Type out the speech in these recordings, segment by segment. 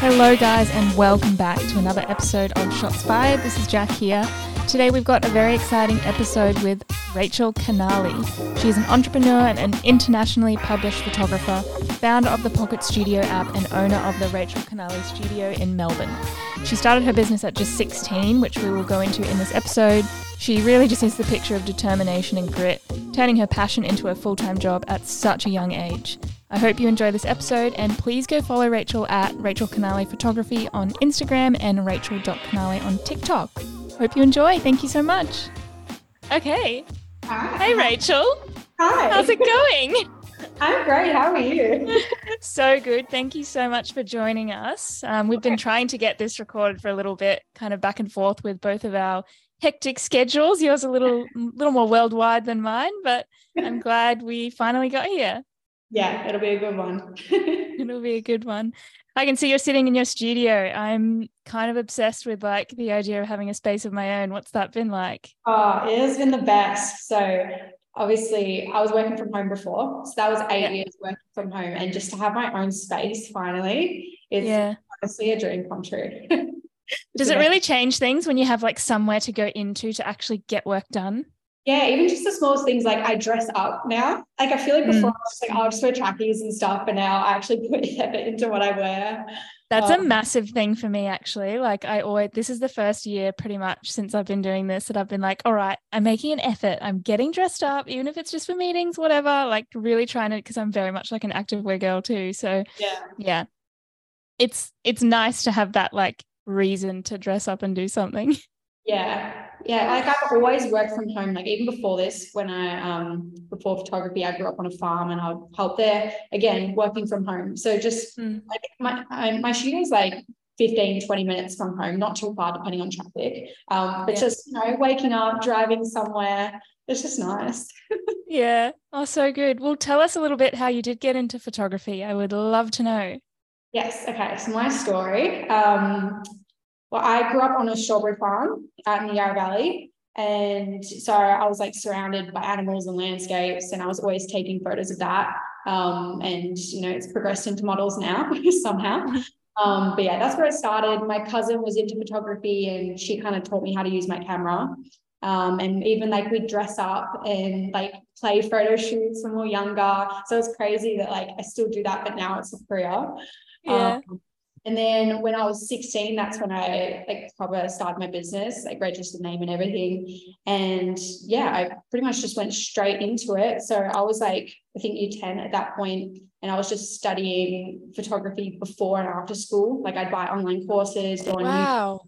Hello, guys, and welcome back to another episode of Shots Fired. This is Jac here. Today, we've got a very exciting episode with Rachel Canale. She is an entrepreneur and an internationally published photographer, founder of the Pocket Studio app, and owner of the Rachel Canale Studio in Melbourne. She started her business at just 16, which we will go into in this episode. She really just is the picture of determination and grit, turning her passion into a full time job at such a young age. I hope you enjoy this episode and please go follow Rachel at Rachel Canale Photography on Instagram and rachel.canale on TikTok. Hope you enjoy. Thank you so much. Okay. Hi. Hey, Rachel. Hi. How's it going? I'm great. How are you? so good. Thank you so much for joining us. Um, we've been trying to get this recorded for a little bit, kind of back and forth with both of our hectic schedules. Yours a little, little more worldwide than mine, but I'm glad we finally got here. Yeah, it'll be a good one. It'll be a good one. I can see you're sitting in your studio. I'm kind of obsessed with like the idea of having a space of my own. What's that been like? oh, it has been the best. So obviously I was working from home before. So that was eight Yeah. years working from home. And just to have my own space finally, it's yeah. honestly a dream come true. Does it really change things when you have like somewhere to go into to actually get work done? Yeah, even just the smallest things like I dress up now. Like I feel like Mm. before I was like, I'll just wear trackies and stuff, but now I actually put effort into what I wear. That's a Um, massive thing for me, actually. Like, I always, this is the first year pretty much since I've been doing this that I've been like, all right, I'm making an effort. I'm getting dressed up, even if it's just for meetings, whatever. Like, really trying to, because I'm very much like an active wear girl too. So, Yeah. yeah, it's it's nice to have that like reason to dress up and do something. Yeah. Yeah. Like I've always worked from home. Like even before this, when I um before photography, I grew up on a farm and I'd help there again, working from home. So just Mm. like my I, my studio's like 15, 20 minutes from home, not too far depending on traffic. Um, but Yeah. just you know, waking up, driving somewhere, it's just nice. Yeah. Oh, so good. Well, tell us a little bit how you did get into photography. I would love to know. Yes. Okay. So my story. Um, well, I grew up on a strawberry farm out in the Yarra Valley. And so I was like surrounded by animals and landscapes, and I was always taking photos of that. Um, and you know, it's progressed into models now somehow. Um, but yeah, that's where it started. My cousin was into photography and she kind of taught me how to use my camera. Um, and even like we'd dress up and like play photo shoots when we were younger. So it's crazy that like I still do that, but now it's a career. Yeah. Um, and then when I was 16, that's when I like probably started my business, like registered name and everything. And yeah, I pretty much just went straight into it. So I was like, I think year 10 at that point, and I was just studying photography before and after school. Like I'd buy online courses, go on YouTube Wow.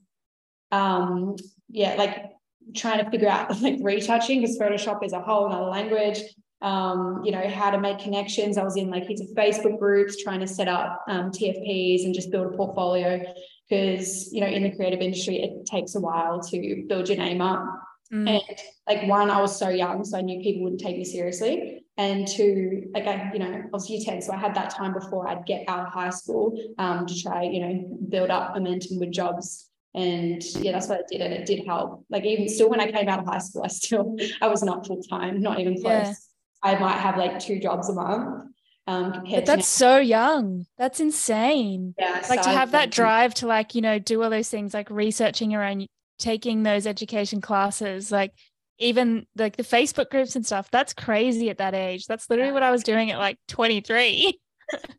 um yeah like trying to figure out like retouching because photoshop is a whole other language um you know how to make connections. I was in like heaps of facebook groups trying to set up um, tfps and just build a portfolio because you know in the creative industry it takes a while to build your name up. Mm. and like one i was so young so i knew people wouldn't take me seriously. And two like i you know i was year 10 so i had that time before i'd get out of high school um to try you know build up momentum with jobs. And yeah that's what it did and it did help. Like even still when i came out of high school i still i was not full-time not even close. I might have like two jobs a month um But that's so young. That's insane. yeah, like so to have that drive to like you know do all those things like researching your own taking those education classes like even like the facebook groups and stuff that's crazy at that age that's literally Yeah. what i was doing at like 23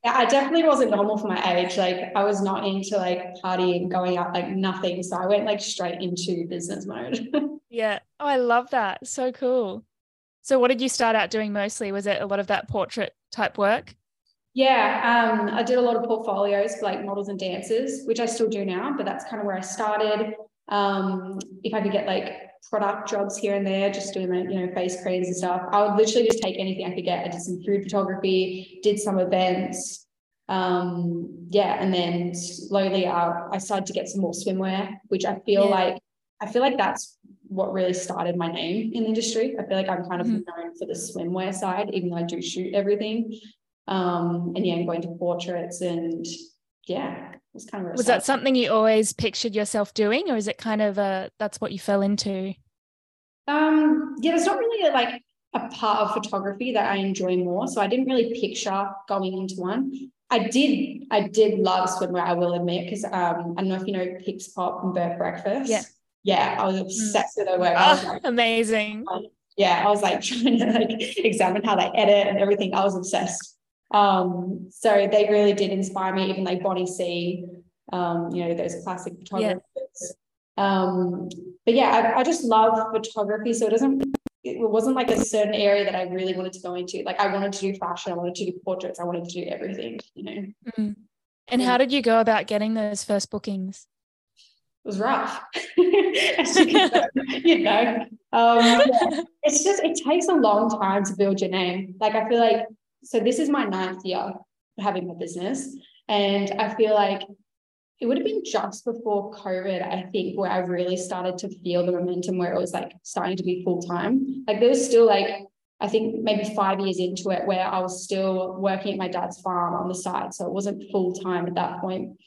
Yeah, I definitely wasn't normal for my age. Like I was not into like partying, going out, like nothing. So I went like straight into business mode. yeah oh i love that so cool so what did you start out doing mostly was it a lot of that portrait type work yeah, um, I did a lot of portfolios for like models and dancers, which I still do now, but that's kind of where I started. Um, if I could get like product jobs here and there, just doing like, you know, face creams and stuff, I would literally just take anything I could get. I did some food photography, did some events. Um, yeah, and then slowly uh, I started to get some more swimwear, which I feel Yeah. like I feel like that's what really started my name in the industry. I feel like I'm kind of Mhm. known for the swimwear side, even though I do shoot everything. Um, and yeah, I'm going to portraits and yeah, it's kind of was that something you always pictured yourself doing or is it kind of a that's what you fell into Um, yeah, it's not really a, like a part of photography that I enjoy more. So I didn't really picture going into one. I did, I did love swimwear, I will admit, because um, I don't know if you know Pix Pop and Burke Breakfast. Yeah. Yeah, I was obsessed mm. with their work. Oh, like, amazing. yeah, I was like trying to like examine how they edit and everything. I was obsessed. Um, so they really did inspire me, even like Bonnie C, um, you know, those classic photographers. Yeah. Um, but yeah, I, I just love photography. So it doesn't it wasn't like a certain area that I really wanted to go into. Like I wanted to do fashion, I wanted to do portraits, I wanted to do everything, you know. Mm. And how did you go about getting those first bookings? It was rough, you know. Um, yeah. It's just it takes a long time to build your name. Like I feel like so this is my ninth year having a business, and I feel like it would have been just before COVID, I think, where I really started to feel the momentum where it was like starting to be full time. Like there was still like, I think maybe five years into it where I was still working at my dad's farm on the side. So it wasn't full time at that point.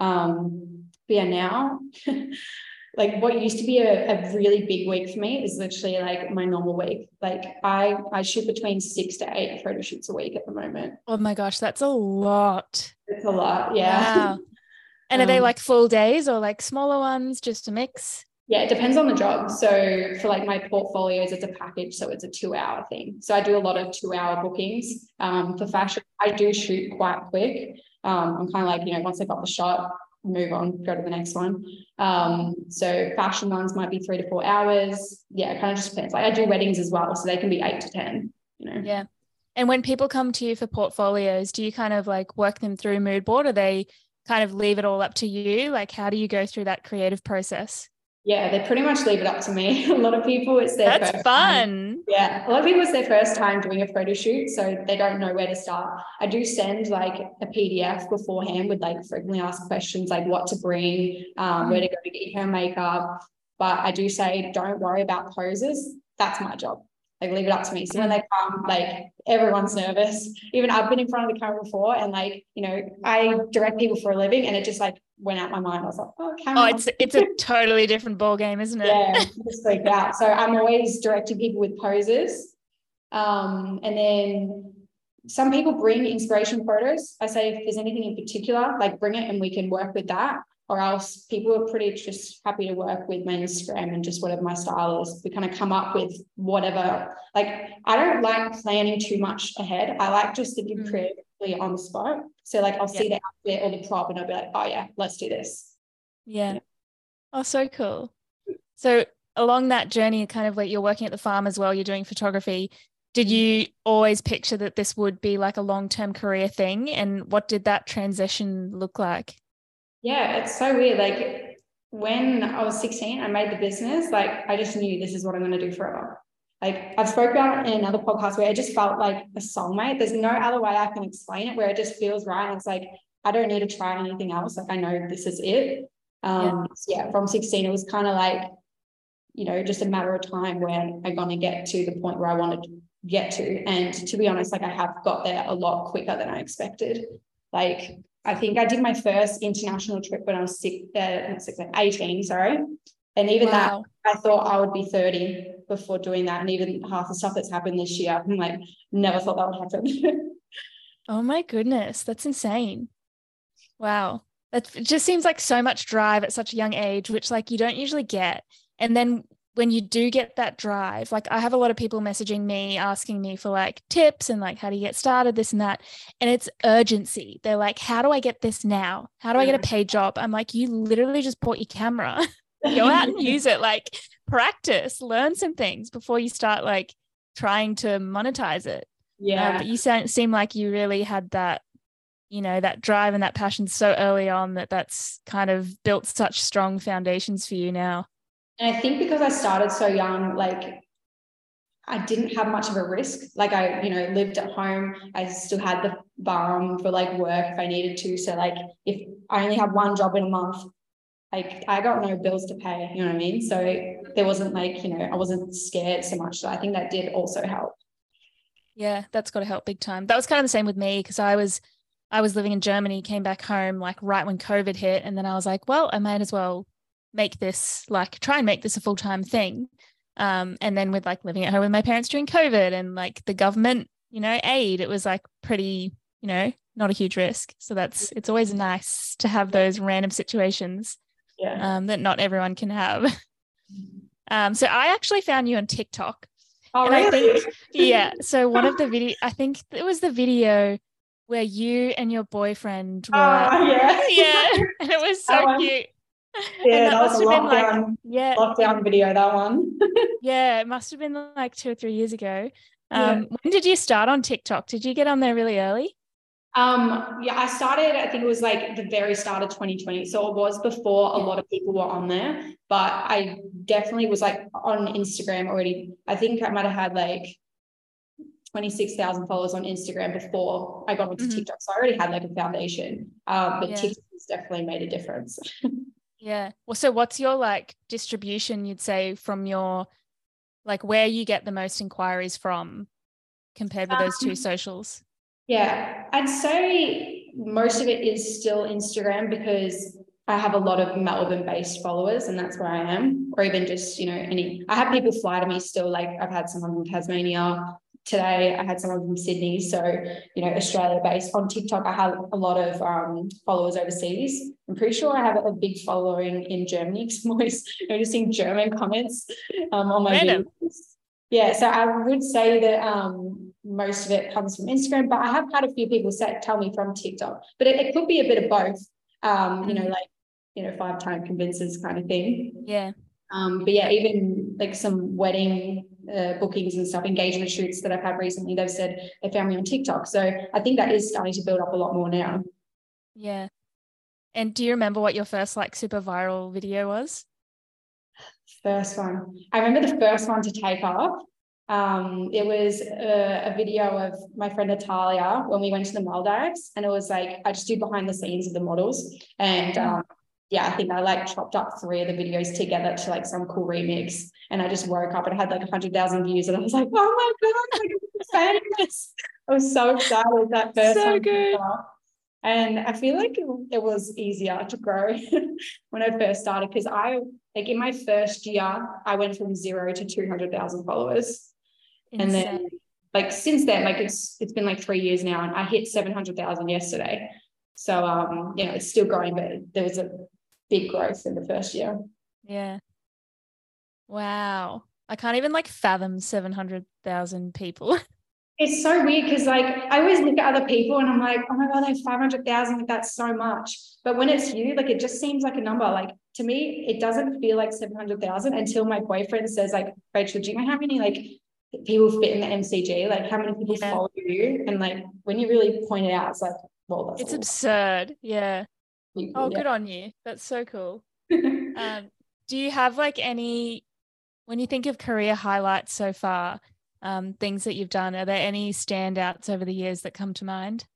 Um, yeah, now, like what used to be a, a really big week for me is literally like my normal week. Like I I shoot between six to eight photo shoots a week at the moment. Oh my gosh, that's a lot. It's a lot, yeah. Wow. And are they um, like full days or like smaller ones, just a mix? Yeah, it depends on the job. So for like my portfolios, it's a package, so it's a two-hour thing. So I do a lot of two-hour bookings. Um, for fashion, I do shoot quite quick. Um, I'm kind of like you know, once I got the shot, move on, go to the next one. Um, so fashion ones might be three to four hours. Yeah, it kind of just depends. Like I do weddings as well, so they can be eight to ten. You know. Yeah. And when people come to you for portfolios, do you kind of like work them through mood board? Or they kind of leave it all up to you? Like, how do you go through that creative process? Yeah, they pretty much leave it up to me. a lot of people, it's their That's fun. Time. Yeah, a lot of people, it's their first time doing a photo shoot, so they don't know where to start. I do send like a PDF beforehand with like frequently asked questions, like what to bring, um, where to go to get your makeup. But I do say, don't worry about poses. That's my job like leave it up to me. So when they come, like everyone's nervous. Even I've been in front of the camera before and like, you know, I direct people for a living and it just like went out my mind. I was like, oh, camera. Oh, it's it's a totally different ball game, isn't it? Yeah, just like that. So I'm always directing people with poses. Um, and then some people bring inspiration photos. I say if there's anything in particular, like bring it and we can work with that or else people are pretty just happy to work with my Instagram and just whatever my style is. We kind of come up with whatever. Like I don't like planning too much ahead. I like just to mm. creatively on the spot. So like I'll yeah. see the outfit or the prop and I'll be like, oh yeah, let's do this. Yeah. yeah. Oh, so cool. So along that journey, kind of like you're working at the farm as well, you're doing photography. Did mm. you always picture that this would be like a long-term career thing? And what did that transition look like? Yeah, it's so weird. Like when I was 16, I made the business, like I just knew this is what I'm going to do forever. Like I've spoke about in another podcast where it just felt like a soulmate. There's no other way I can explain it where it just feels right. And it's like, I don't need to try anything else. Like I know this is it. Um, yeah. yeah, from 16, it was kind of like, you know, just a matter of time when I'm going to get to the point where I wanted to get to. And to be honest, like I have got there a lot quicker than I expected. Like I think I did my first international trip when I was six, uh, six 18, sorry. And even wow. that, I thought I would be 30 before doing that. And even half the stuff that's happened this year, I'm like, never thought that would happen. oh my goodness. That's insane. Wow. That just seems like so much drive at such a young age, which like you don't usually get. And then when you do get that drive, like I have a lot of people messaging me asking me for like tips and like how do you get started, this and that. And it's urgency. They're like, how do I get this now? How do I get a paid job? I'm like, you literally just bought your camera. Go out and use it. Like practice, learn some things before you start like trying to monetize it. Yeah. Uh, but you seem like you really had that you know that drive and that passion so early on that that's kind of built such strong foundations for you now and I think because I started so young, like I didn't have much of a risk. Like I, you know, lived at home. I still had the farm for like work if I needed to. So like if I only had one job in a month, like I got no bills to pay, you know what I mean? So there wasn't like, you know, I wasn't scared so much. So I think that did also help. Yeah, that's got to help big time. That was kind of the same with me because I was I was living in Germany, came back home like right when COVID hit. And then I was like, well, I might as well make this like try and make this a full-time thing Um, and then with like living at home with my parents during COVID and like the government, you know, aid, it was like pretty, you know, not a huge risk. So that's it's always nice to have those random situations Yeah. um, that not everyone can have. Um, so I actually found you on TikTok. oh, and I really? think- Yeah. So one of the video, I think it was the video where you and your boyfriend were. Oh, yeah. yeah, and it was so one. cute. Yeah, that, was a been like lockdown, yeah, lockdown video, that one. yeah, it must have been like two or three years ago. Yeah. Um, when did you start on TikTok? Did you get on there really early? Um, yeah, I started, I think it was like the very start of 2020. So it was before a lot of people were on there, but I definitely was like on Instagram already. I think I might have had like 26,000 followers on Instagram before I got onto Mhm. TikTok. So I already had like a foundation. Um, but Yeah. TikTok has definitely made a difference. Yeah. Well, so what's your like distribution, you'd say, from your like where you get the most inquiries from compared with those two Um, socials? Yeah, I'd say most of it is still Instagram because I have a lot of Melbourne based followers and that's where I am, or even just, you know, any, I have people fly to me still. Like I've had someone from Tasmania today, I had someone from Sydney. So, you know, Australia based on TikTok, I have a lot of um, followers overseas. I'm pretty sure I have a big following in Germany because I'm always noticing German comments um, on my Random. videos. Yeah, so I would say that um, most of it comes from Instagram, but I have had a few people say tell me from TikTok. But it, it could be a bit of both. Um, you know, Mm. like you know, five time convinces kind of thing. Yeah. Um, but yeah, even like some wedding uh, bookings and stuff, engagement shoots that I've had recently, they've said they found me on TikTok. So I think that is starting to build up a lot more now. Yeah. And do you remember what your first like super viral video was? First one. I remember the first one to take off. Um, it was a, a video of my friend Natalia when we went to the Maldives, and it was like I just do behind the scenes of the models, and um, yeah, I think I like chopped up three of the videos together to like some cool remix, and I just woke up and it had like a hundred thousand views, and I was like, oh my god, like, I'm famous! I was so excited that first So one. good. And I feel like it, it was easier to grow when I first started because I like in my first year, I went from zero to 200,000 followers. And Insane. then like since then, like it's it's been like three years now and I hit 700,000 yesterday. So um, you know, it's still growing, but there was a big growth in the first year. Yeah. Wow. I can't even like fathom 700,000 people. It's so weird because like I always look at other people and I'm like, oh my god, they have 500,000, like that's so much. But when it's you, like it just seems like a number. Like to me, it doesn't feel like 700,000 until my boyfriend says like, Rachel, do you know how many like people fit in the MCG? Like how many people Yeah. follow you? And like when you really point it out, it's like, well, that's it's absurd. Yeah. People, Oh, yeah. good on you. That's so cool. Um, do you have like any, when you think of career highlights so far, um, things that you've done, are there any standouts over the years that come to mind?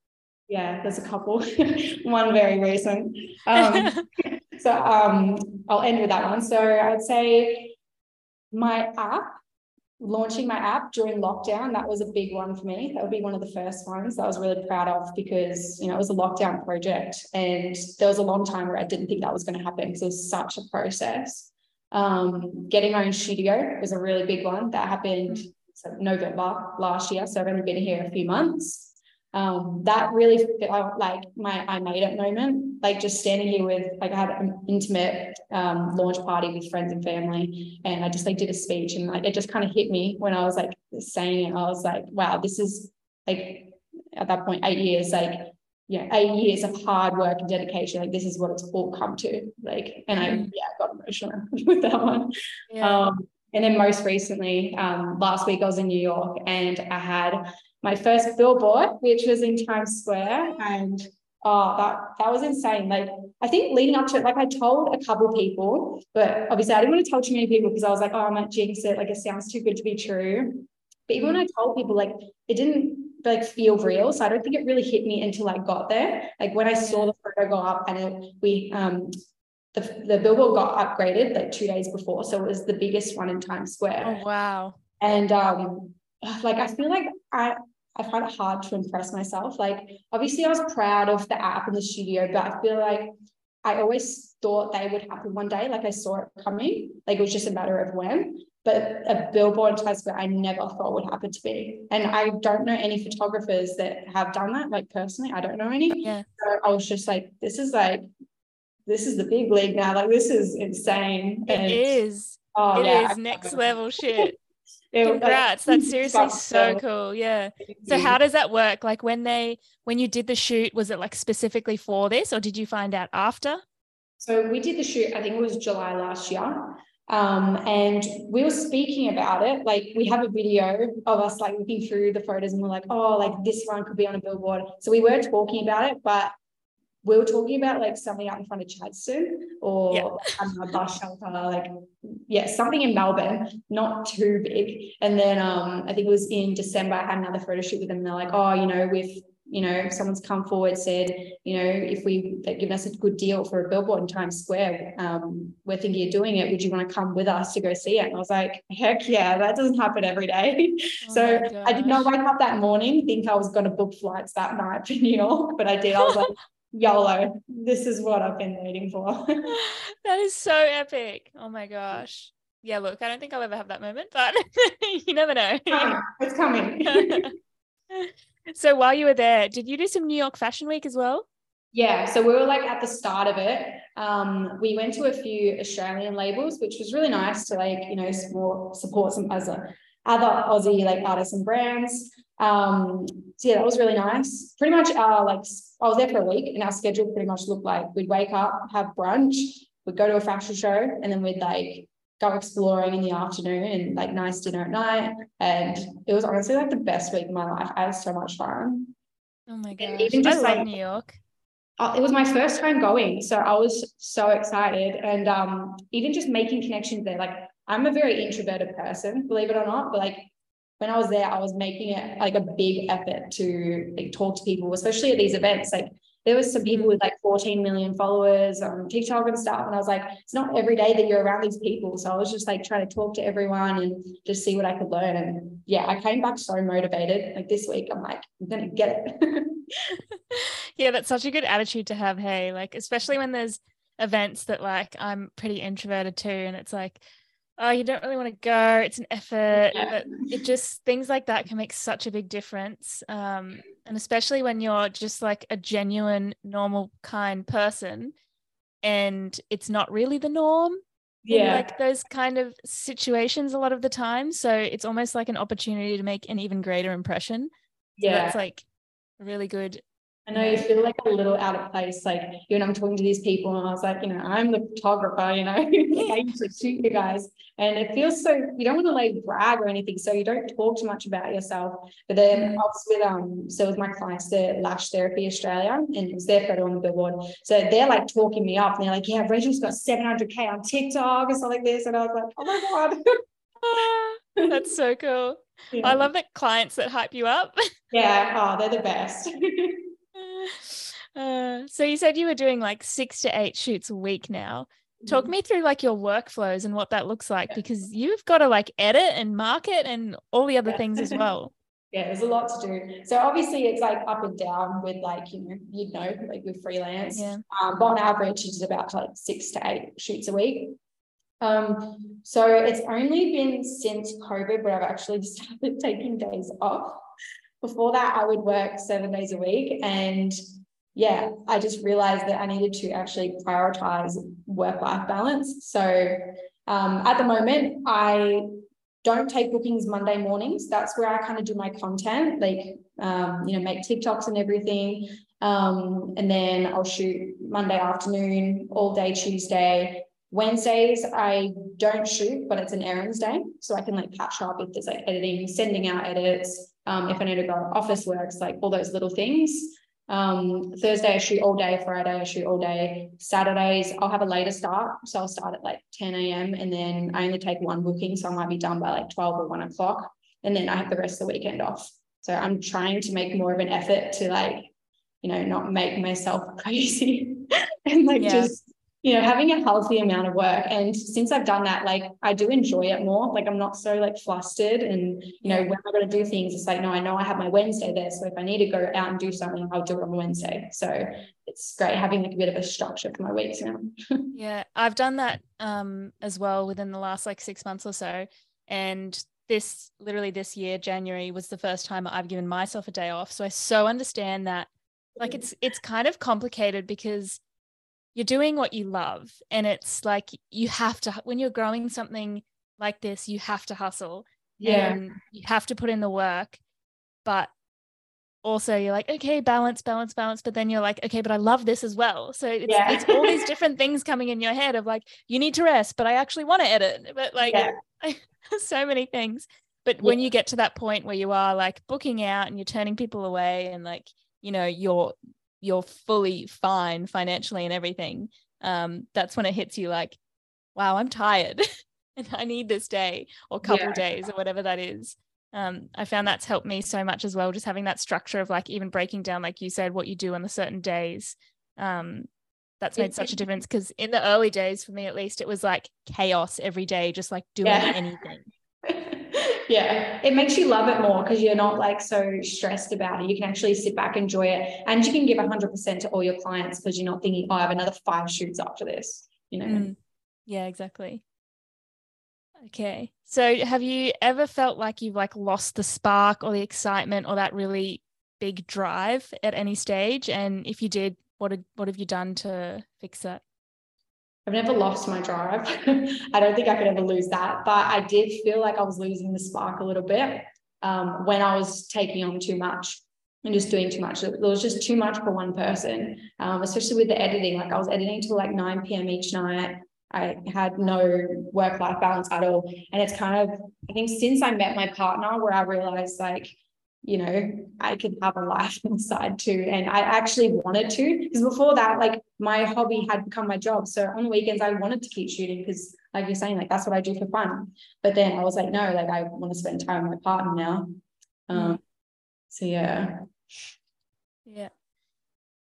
Yeah, there's a couple. One very recent. Um, so um, I'll end with that one. So I'd say my app, launching my app during lockdown, that was a big one for me. That would be one of the first ones that I was really proud of because you know it was a lockdown project and there was a long time where I didn't think that was going to happen because it was such a process. Um, getting my own studio was a really big one that happened November last year. So I've only been here a few months um, that really felt like my I made it moment. Like just standing here with like I had an intimate um, launch party with friends and family, and I just like did a speech, and like it just kind of hit me when I was like saying it. I was like, wow, this is like at that point eight years, like yeah, eight years of hard work and dedication. Like this is what it's all come to. Like, and I Mhm. yeah got emotional with that one. Yeah. Um, and then most recently, um, last week I was in New York and I had my first billboard, which was in Times Square, and oh, that that was insane. Like I think leading up to it, like I told a couple people, but obviously I didn't want to tell too many people because I was like, oh, I might jinx it. Like it sounds too good to be true. But even when I told people, like it didn't like feel real. So I don't think it really hit me until I got there. Like when I saw the photo go up and it, we um the, the billboard got upgraded like two days before. So it was the biggest one in Times Square. oh, wow. And um, like I feel like I I find it hard to impress myself. Like obviously I was proud of the app and the studio, but I feel like I always thought they would happen one day. Like I saw it coming. Like it was just a matter of when. but a billboard Times Square I never thought would happen to me. And I don't know any photographers that have done that, like personally, I don't know any. Yeah. So I was just like, this is like, this is the big league now. Like this is insane. It and, is. Oh it yeah. is next level shit. Congrats. That's seriously so so. cool. Yeah. So how does that work? Like when they when you did the shoot, was it like specifically for this or did you find out after? So we did the shoot, I think it was July last year. Um, and we were speaking about it. Like we have a video of us like looking through the photos and we're like, oh, like this one could be on a billboard. So we were talking about it, but we were talking about like something out in front of Chadstone or Yeah. I a bus shelter, like yeah, something in Melbourne, not too big. And then um, I think it was in December, I had another photo shoot with them. And they're like, oh, you know, with you know, someone's come forward said, you know, if we they've given us a good deal for a billboard in Times Square, um, we're thinking of doing it. Would you want to come with us to go see it? And I was like, heck yeah, that doesn't happen every day. Oh so I did not wake up that morning think I was going to book flights that night for New York, but I did. I was like, YOLO, this is what I've been waiting for. that is so epic. Oh my gosh. Yeah, look, I don't think I'll ever have that moment, but you never know. it's coming. so while you were there, did you do some New York Fashion Week as well? Yeah, so we were like at the start of it. Um, we went to a few Australian labels, which was really nice to like, you know, support support some other other Aussie like artists and brands. Um, so yeah, that was really nice. Pretty much our like I was there for a week and our schedule pretty much looked like we'd wake up, have brunch, we'd go to a fashion show, and then we'd like go exploring in the afternoon and like nice dinner at night. And it was honestly like the best week of my life. I had so much fun. Oh my god! even I just, love like- New York. uh, it was my first time going so i was so excited and um even just making connections there like i'm a very introverted person believe it or not but like when i was there i was making it like a big effort to like talk to people especially at these events like there was some people with like 14 million followers on TikTok and stuff. And I was like, it's not every day that you're around these people. So I was just like trying to talk to everyone and just see what I could learn. And yeah, I came back so motivated. Like this week, I'm like, I'm gonna get it. yeah, that's such a good attitude to have. Hey, like, especially when there's events that like I'm pretty introverted too, and it's like, oh, you don't really want to go. It's an effort, Yeah. but it just things like that can make such a big difference. Um, and especially when you're just like a genuine, normal, kind person, and it's not really the norm. yeah. like those kind of situations a lot of the time. So it's almost like an opportunity to make an even greater impression. So yeah. that's like really good I know you feel like a little out of place, like you know, I'm talking to these people, and I was like, you know, I'm the photographer, you know, I usually shoot you guys, and it feels so you don't want to like brag or anything, so you don't talk too much about yourself. But then Mm. I was with um, so with my clients, the Lash Therapy Australia, and it was their photo on the billboard. So they're like talking me up, and they're like, yeah, Rachel's got 700k on TikTok or something like this, and I was like, oh my god. Ah, That's so cool. Yeah. I love the clients that hype you up. Yeah, oh, they're the best. Uh, so you said you were doing like six to eight shoots a week now. Mm-hmm. Talk me through like your workflows and what that looks like because you've got to like edit and market and all the other Yeah. things as well. Yeah, there's a lot to do. So obviously it's like up and down with like, you know, you'd know, like with freelance. Yeah. Um, but on average, it's about like six to eight shoots a week. Um, so it's only been since COVID where I've actually started taking days off. Before that, I would work seven days a week. And yeah, I just realized that I needed to actually prioritize work-life balance. So um, at the moment, I don't take bookings Monday mornings. That's where I kind of do my content, like um, you know, make TikToks and everything. Um, and then I'll shoot Monday afternoon, all day Tuesday. Wednesdays I don't shoot, but it's an errands day, so I can like catch up if there's like editing, sending out edits. Um, if I need to go Officeworks, like all those little things. Um, Thursday I shoot all day, Friday I shoot all day. Saturdays I'll have a later start, so I'll start at like 10 a.m. and then I only take one booking, so I might be done by like 12 or 1 o'clock, and then I have the rest of the weekend off. So I'm trying to make more of an effort to like, you know, not make myself crazy and like Yeah. just you know having a healthy amount of work. And since I've done that, like I do enjoy it more. Like I'm not so like flustered, and you know when I'm to do things, it's like no, I know I have my Wednesday there, so if I need to go out and do something, I'll do it on Wednesday. So it's great having like a bit of a structure for my weeks now. Yeah, I've done that um as well within the last like six months or so. And this literally this year, January, was the first time I've given myself a day off. So I so understand that. Like it's it's kind of complicated because you're doing what you love. And it's like you have to when you're growing something like this, you have to hustle. Yeah. You have to put in the work. But also you're like okay balance balance balance but then you're like okay but i love this as well so it's, Yeah. it's all these different things coming in your head of like you need to rest but i actually want to edit but like Yeah. so many things but when you get to that point where you are like booking out and you're turning people away and like you know you're you're fully fine financially and everything um that's when it hits you like wow i'm tired and i need this day or couple Yeah. days or whatever that is um, I found that's helped me so much as well. Just having that structure of like even breaking down, like you said, what you do on the certain days. Um, that's made such a difference because in the early days, for me at least, it was like chaos every day, just like doing Yeah. anything. Yeah, it makes you love it more because you're not like so stressed about it. You can actually sit back, enjoy it, and you can give 100% to all your clients because you're not thinking, oh, I have another five shoots after this, you know? Mm. Yeah, exactly. Okay. So have you ever felt like you've like lost the spark or the excitement or that really big drive at any stage? And if you did, what had, what have you done to fix that? I've never lost my drive. I don't think I could ever lose that, but I did feel like I was losing the spark a little bit um, when I was taking on too much and just doing too much. There was just too much for one person, um, especially with the editing. Like I was editing till like 9 p.m. each night. I had no work life balance at all. And it's kind of, I think since I met my partner, where I realized like, you know, I could have a life inside too. And I actually wanted to, because before that, like my hobby had become my job. So on the weekends, I wanted to keep shooting because, like you're saying, like that's what I do for fun. But then I was like, no, like I want to spend time with my partner now. Um, so yeah. Yeah.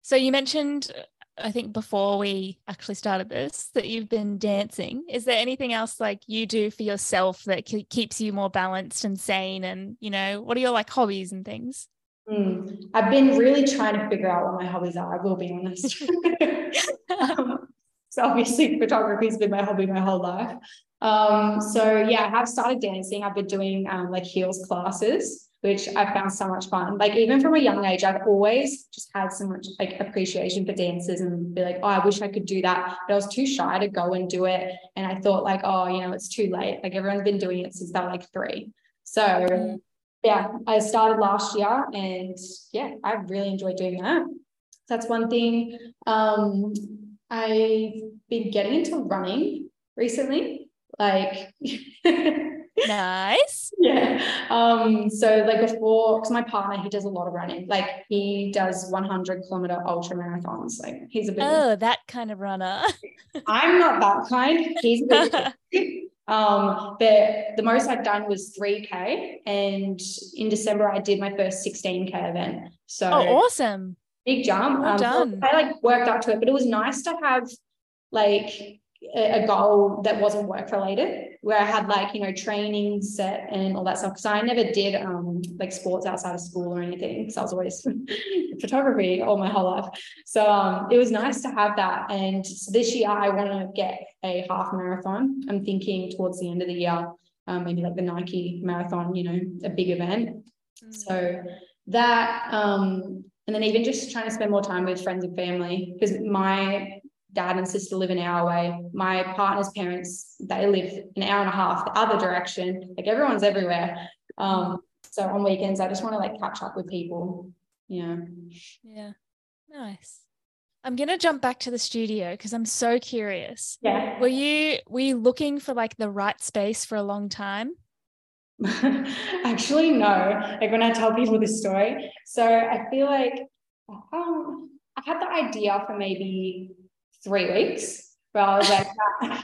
So you mentioned, I think before we actually started this, that you've been dancing. Is there anything else like you do for yourself that ke- keeps you more balanced and sane? And, you know, what are your like hobbies and things? Mm. I've been really trying to figure out what my hobbies are. I will be honest. um, so obviously photography has been my hobby my whole life. Um, so yeah, I have started dancing. I've been doing um, like heels classes, which I found so much fun. Like even from a young age, I've always just had so much like appreciation for dancers and be like, oh, I wish I could do that. But I was too shy to go and do it. And I thought like, oh, you know, it's too late. Like everyone's been doing it since they're like three. So Mm. yeah, I started last year and yeah, I really enjoyed doing that. That's one thing. Um, I've been getting into running recently. Like Nice. yeah. Um, so like before, because my partner, he does a lot of running. Like he does 100 kilometer ultra marathons. Like he's a bit Oh, that kind of runner. I'm not that kind. He's a bit um but the most I've done was 3k and in December I did my first 16k event. So Oh, awesome. big jump. Well um, done. I like worked up to it, but it was nice to have like a, goal that wasn't work related, where I had like you know training set and all that stuff. Because I never did um like sports outside of school or anything. Because I was always photography all my whole life. So um it was nice to have that. And so this year I want to get a half marathon. I'm thinking towards the end of the year, um, maybe like the Nike marathon, you know, a big event. Mm. So that, um, and then even just trying to spend more time with friends and family because my dad and sister live an hour away. My partner's parents, they live an hour and a half the other direction. Like everyone's everywhere. Um, so on weekends, I just want to like catch up with people. Yeah. Yeah. Nice. I'm gonna jump back to the studio because I'm so curious. Yeah. Were you were you looking for like the right space for a long time? Actually, no. Like when I tell people this story, so I feel like um, I had the idea for maybe three weeks. Where I was like,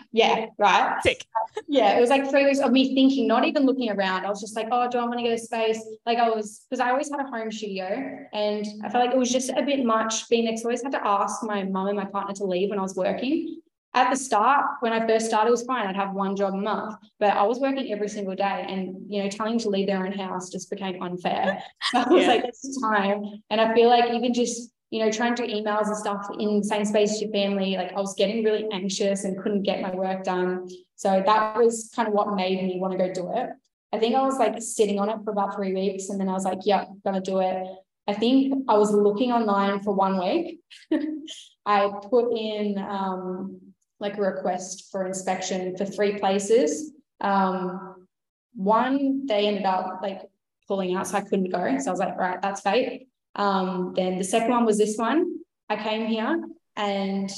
yeah, right. Sick. Yeah, it was like three weeks of me thinking, not even looking around. I was just like, oh, do I want to get a space? Like I was, because I always had a home studio and I felt like it was just a bit much being next. I always had to ask my mum and my partner to leave when I was working. At the start, when I first started, it was fine. I'd have one job a month, but I was working every single day. And, you know, telling them to leave their own house just became unfair. So I was Yeah. like, it's time. And I feel like even just you know, trying to do emails and stuff in the same space as your family, like I was getting really anxious and couldn't get my work done. So that was kind of what made me want to go do it. I think I was like sitting on it for about three weeks and then I was like, yeah, I'm gonna do it. I think I was looking online for one week. I put in um, like a request for inspection for three places. Um, one, they ended up like pulling out, so I couldn't go. So I was like, right, that's fate. Um, then the second one was this one. I came here and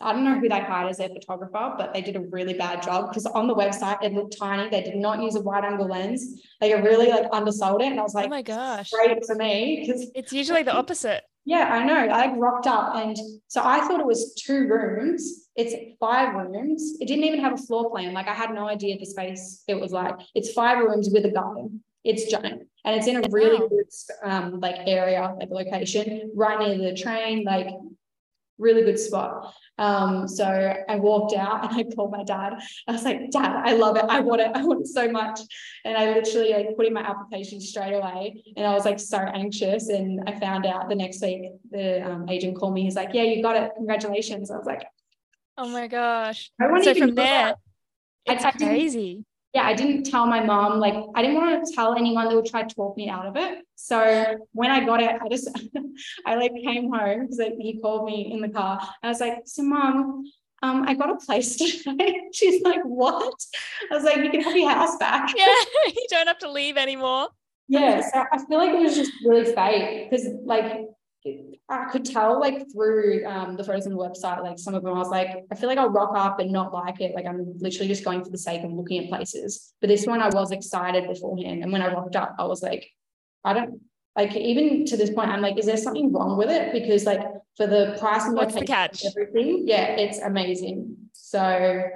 I don't know who they hired as their photographer, but they did a really bad job because on the website it looked tiny. They did not use a wide angle lens. They really like undersold it. And I was like, oh my gosh, great for me. Because it's usually the opposite. Yeah, I know. I like rocked up and so I thought it was two rooms. It's five rooms. It didn't even have a floor plan. Like I had no idea the space it was like. It's five rooms with a garden. It's giant and it's in a really wow. good um like area, like location, right near the train, like really good spot. Um, so I walked out and I called my dad. I was like, Dad, I love it. I want it. I want it so much. And I literally like put in my application straight away. And I was like so anxious. And I found out the next week the um, agent called me. He's like, Yeah, you got it. Congratulations. I was like, Oh my gosh. So from there, it's I, I crazy yeah, I didn't tell my mom, like, I didn't want to tell anyone that would try to talk me out of it. So when I got it, I just, I like came home because he called me in the car. I was like, so mom, um, I got a place today. She's like, what? I was like, you can have your house back. Yeah, you don't have to leave anymore. yeah, so I feel like it was just really fake because like I could tell like through um, the photos on the website, like some of them I was like, I feel like I'll rock up and not like it. Like I'm literally just going for the sake of looking at places. But this one I was excited beforehand. And when I rocked up, I was like, I don't like even to this point, I'm like, is there something wrong with it? Because like for the price and What's the catch? everything, yeah, it's amazing. So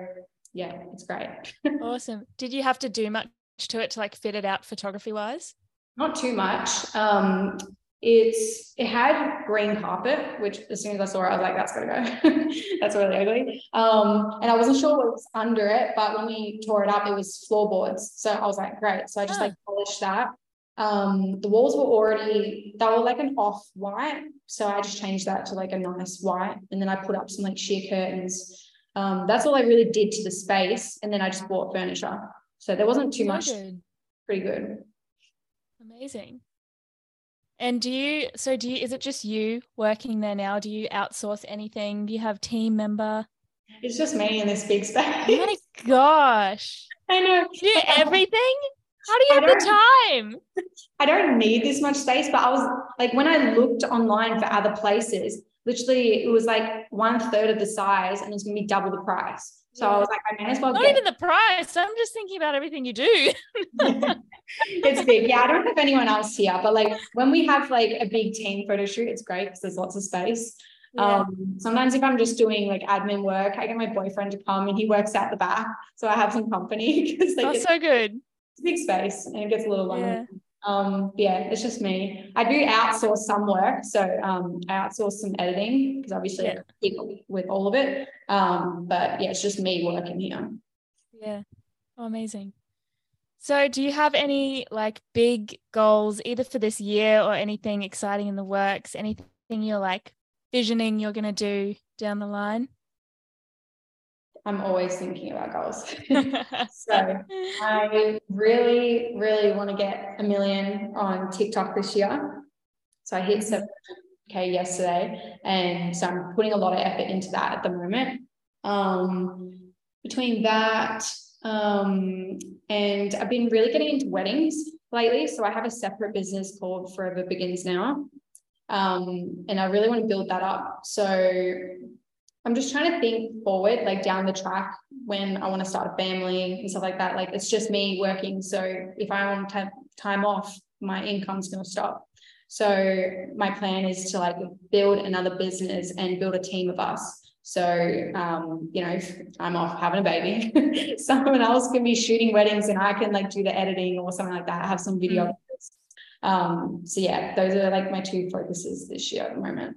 yeah, it's great. awesome. Did you have to do much to it to like fit it out photography wise? Not too much. Um, it's it had green carpet, which as soon as I saw it, I was like, that's gotta go. that's really ugly. Um, and I wasn't sure what was under it, but when we tore it up, it was floorboards. So I was like, great. So I just like polished that. Um, the walls were already they were like an off white. So I just changed that to like a nice white. And then I put up some like sheer curtains. Um, that's all I really did to the space. And then I just bought furniture. So there wasn't too much pretty good. Amazing. And do you, so do you, is it just you working there now? Do you outsource anything? Do you have team member? It's just me in this big space. Oh my gosh. I know. Do you do everything? How do you have the time? I don't need this much space, but I was like, when I looked online for other places, literally it was like one third of the size and it was gonna be double the price. So yeah. I was like, I may as well not get- even the price. I'm just thinking about everything you do. it's big. Yeah, I don't have anyone else here, but like when we have like a big team photo shoot, it's great because there's lots of space. Yeah. Um, sometimes if I'm just doing like admin work, I get my boyfriend to come and he works out the back, so I have some company because like, that's so good. It's big space and it gets a little lonely. Yeah. Um, yeah, it's just me. I do outsource some work. So um, I outsource some editing because obviously yeah. I with all of it. Um, but yeah, it's just me working here. Yeah. Oh, amazing. So do you have any like big goals either for this year or anything exciting in the works? Anything you're like visioning you're gonna do down the line? I'm always thinking about goals. so I really, really want to get a million on TikTok this year. So I hit 7k yesterday. And so I'm putting a lot of effort into that at the moment. Um, between that, um, and I've been really getting into weddings lately. So I have a separate business called Forever Begins Now. Um, and I really want to build that up. So I'm just trying to think forward, like down the track when I want to start a family and stuff like that. Like it's just me working. So if I want to have time off, my income's going to stop. So my plan is to like build another business and build a team of us. So, um, you know, if I'm off having a baby, someone else can be shooting weddings and I can like do the editing or something like that. I have some video. Mm. Um, so yeah, those are like my two focuses this year at the moment.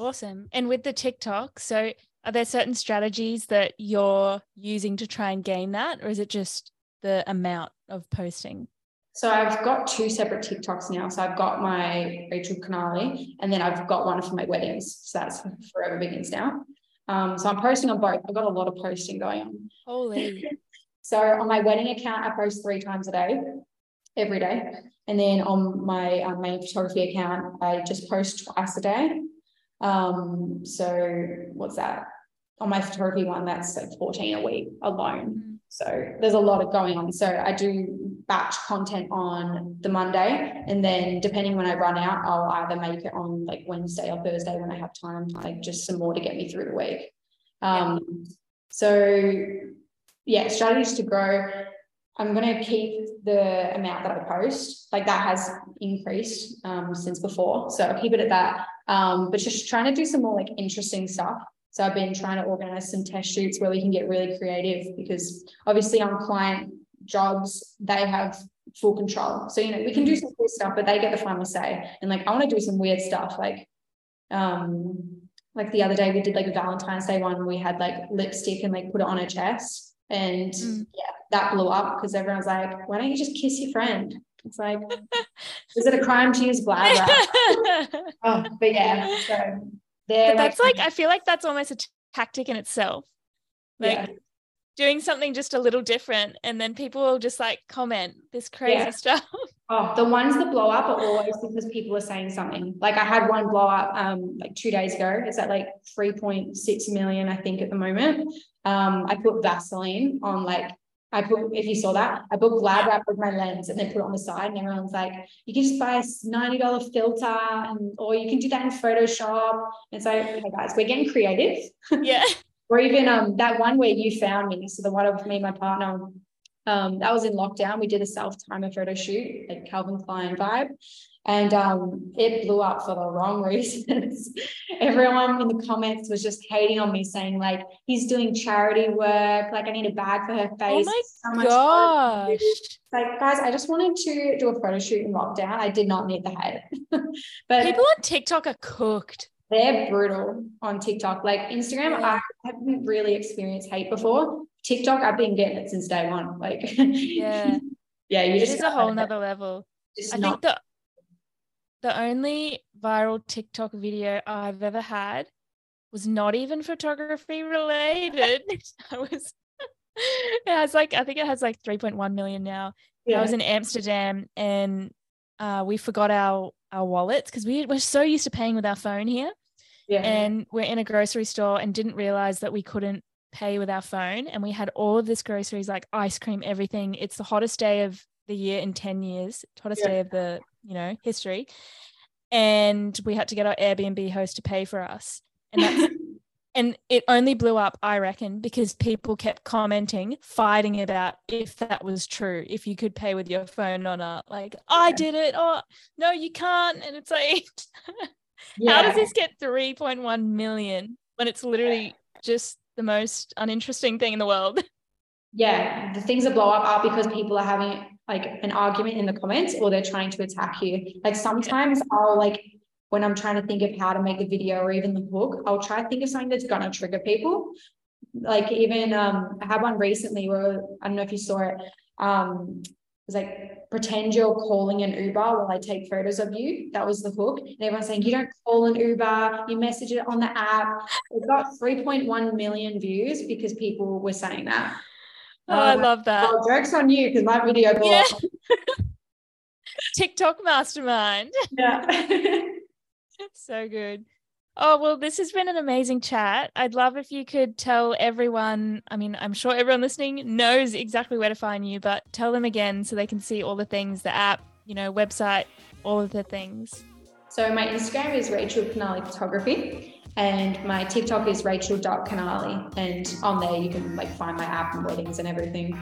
Awesome. And with the TikTok, so are there certain strategies that you're using to try and gain that, or is it just the amount of posting? So I've got two separate TikToks now. So I've got my Rachel Canale and then I've got one for my weddings. So that's Forever Begins now. Um, so I'm posting on both. I've got a lot of posting going on. Holy. so on my wedding account, I post three times a day, every day. And then on my um, main photography account, I just post twice a day. Um, so what's that? On my photography one, that's like 14 a week alone. Mm. So there's a lot of going on. So I do batch content on the Monday, and then depending when I run out, I'll either make it on like Wednesday or Thursday when I have time, like just some more to get me through the week. Um. So yeah, strategies to grow. I'm going to keep the amount that I post, like that has increased um, since before. So I'll keep it at that. Um, but just trying to do some more like interesting stuff. So I've been trying to organize some test shoots where we can get really creative because obviously on client jobs, they have full control. So, you know, we can do some cool stuff, but they get the final say. And like, I want to do some weird stuff. Like, um, like the other day we did like a Valentine's Day one, we had like lipstick and like put it on her chest. And mm. yeah, that blew up because everyone's like, why don't you just kiss your friend? It's like, is it a crime to use Glad oh, but yeah, so but that's like, like I feel like that's almost a t- tactic in itself. Like yeah. doing something just a little different, and then people will just like comment this crazy yeah. stuff. Oh, the ones that blow up are always because people are saying something. Like I had one blow up um like two days ago. It's at like 3.6 million, I think, at the moment. Um, I put Vaseline on like I put, if you saw that, I put glad wrap with my lens and then put it on the side, and everyone's like, you can just buy a $90 filter, and or you can do that in Photoshop. And so, hey guys, we're getting creative. Yeah. or even um that one where you found me. So the one of me and my partner, um, that was in lockdown. We did a self-timer photo shoot, like Calvin Klein vibe and um, it blew up for the wrong reasons. Everyone in the comments was just hating on me, saying like he's doing charity work, like I need a bag for her face. Oh my gosh! Like guys, I just wanted to do a photo shoot in lockdown. I did not need the hate. but people on TikTok are cooked. They're brutal on TikTok. Like Instagram, yeah. I haven't really experienced hate before. TikTok, I've been getting it since day one. Like yeah, yeah, you it just is a whole nother level. I not- think the the only viral TikTok video I've ever had was not even photography related. I was it has like I think it has like 3.1 million now. Yeah. I was in Amsterdam and uh, we forgot our our wallets because we were so used to paying with our phone here. Yeah. And we're in a grocery store and didn't realize that we couldn't pay with our phone. And we had all of this groceries like ice cream, everything. It's the hottest day of the year in 10 years, hottest yeah. day of the you know, history. And we had to get our Airbnb host to pay for us. And that's and it only blew up, I reckon, because people kept commenting, fighting about if that was true, if you could pay with your phone or not. Like, I did it. Oh, no, you can't. And it's like, yeah. how does this get 3.1 million when it's literally just the most uninteresting thing in the world? Yeah, the things that blow up are because people are having like an argument in the comments or they're trying to attack you. Like sometimes I'll like when I'm trying to think of how to make the video or even the hook, I'll try to think of something that's gonna trigger people. Like even um I had one recently where I don't know if you saw it. Um it was like pretend you're calling an Uber while I take photos of you. That was the hook. And everyone's saying you don't call an Uber, you message it on the app. It got 3.1 million views because people were saying that. Oh, I um, love that. Well, jokes on you because my video blew yeah. TikTok mastermind. Yeah. so good. Oh, well, this has been an amazing chat. I'd love if you could tell everyone. I mean, I'm sure everyone listening knows exactly where to find you, but tell them again so they can see all the things the app, you know, website, all of the things. So, my Instagram is Rachel Canale Photography. And my TikTok is rachel.canale. And on there, you can like find my app and weddings and everything.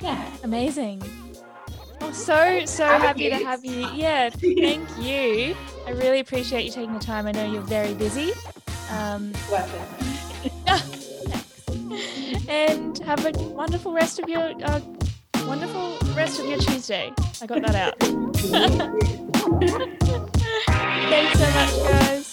Yeah. Amazing. Oh, so, so happy to have you. Yeah. Thank you. I really appreciate you taking the time. I know you're very busy. Um, and have a wonderful rest of your uh, wonderful rest of your Tuesday. I got that out. Thanks so much, guys.